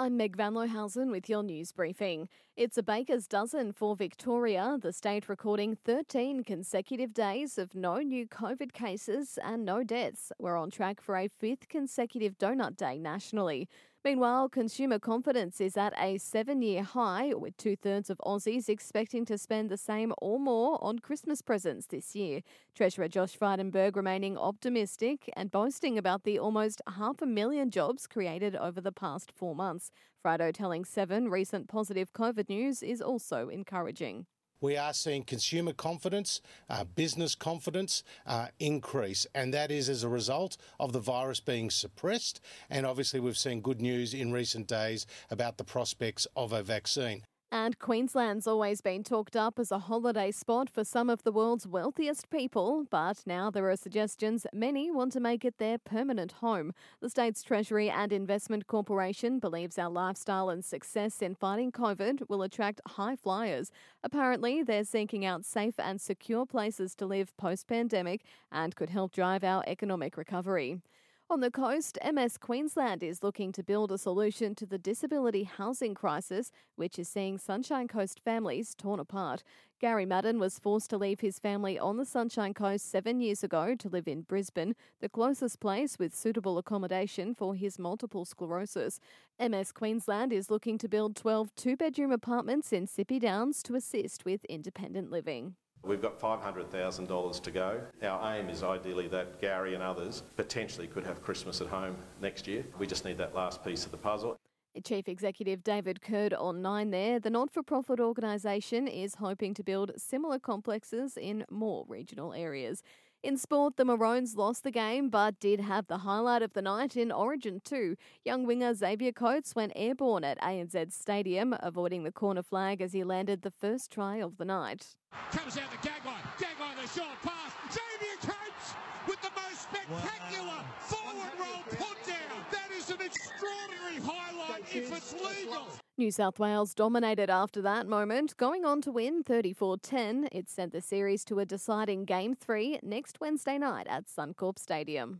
I'm Meg Van Lohausen with your news briefing. It's a baker's dozen for Victoria, the state recording 13 consecutive days of no new COVID cases and no deaths. We're on track for a fifth consecutive donut day nationally. Meanwhile, consumer confidence is at a seven year high, with two thirds of Aussies expecting to spend the same or more on Christmas presents this year. Treasurer Josh Frydenberg remaining optimistic and boasting about the almost half a million jobs created over the past four months. Friday telling Seven recent positive COVID news is also encouraging. We are seeing consumer confidence, uh, business confidence uh, increase, and that is as a result of the virus being suppressed. And obviously, we've seen good news in recent days about the prospects of a vaccine. And Queensland's always been talked up as a holiday spot for some of the world's wealthiest people, but now there are suggestions many want to make it their permanent home. The state's Treasury and Investment Corporation believes our lifestyle and success in fighting COVID will attract high flyers. Apparently, they're seeking out safe and secure places to live post pandemic and could help drive our economic recovery. On the coast, MS Queensland is looking to build a solution to the disability housing crisis, which is seeing Sunshine Coast families torn apart. Gary Madden was forced to leave his family on the Sunshine Coast seven years ago to live in Brisbane, the closest place with suitable accommodation for his multiple sclerosis. MS Queensland is looking to build 12 two bedroom apartments in Sippy Downs to assist with independent living. We've got $500,000 to go. Our aim is ideally that Gary and others potentially could have Christmas at home next year. We just need that last piece of the puzzle. Chief Executive David Curd on Nine there. The not for profit organisation is hoping to build similar complexes in more regional areas. In sport, the Maroons lost the game but did have the highlight of the night in Origin 2. Young winger Xavier Coates went airborne at ANZ Stadium, avoiding the corner flag as he landed the first try of the night. Comes out the gag line, gag line, the short pass. Xavier Coates with the most spectacular wow. forward roll put down. That is an extraordinary highlight if it's legal. New South Wales dominated after that moment, going on to win 34 10. It sent the series to a deciding Game 3 next Wednesday night at Suncorp Stadium.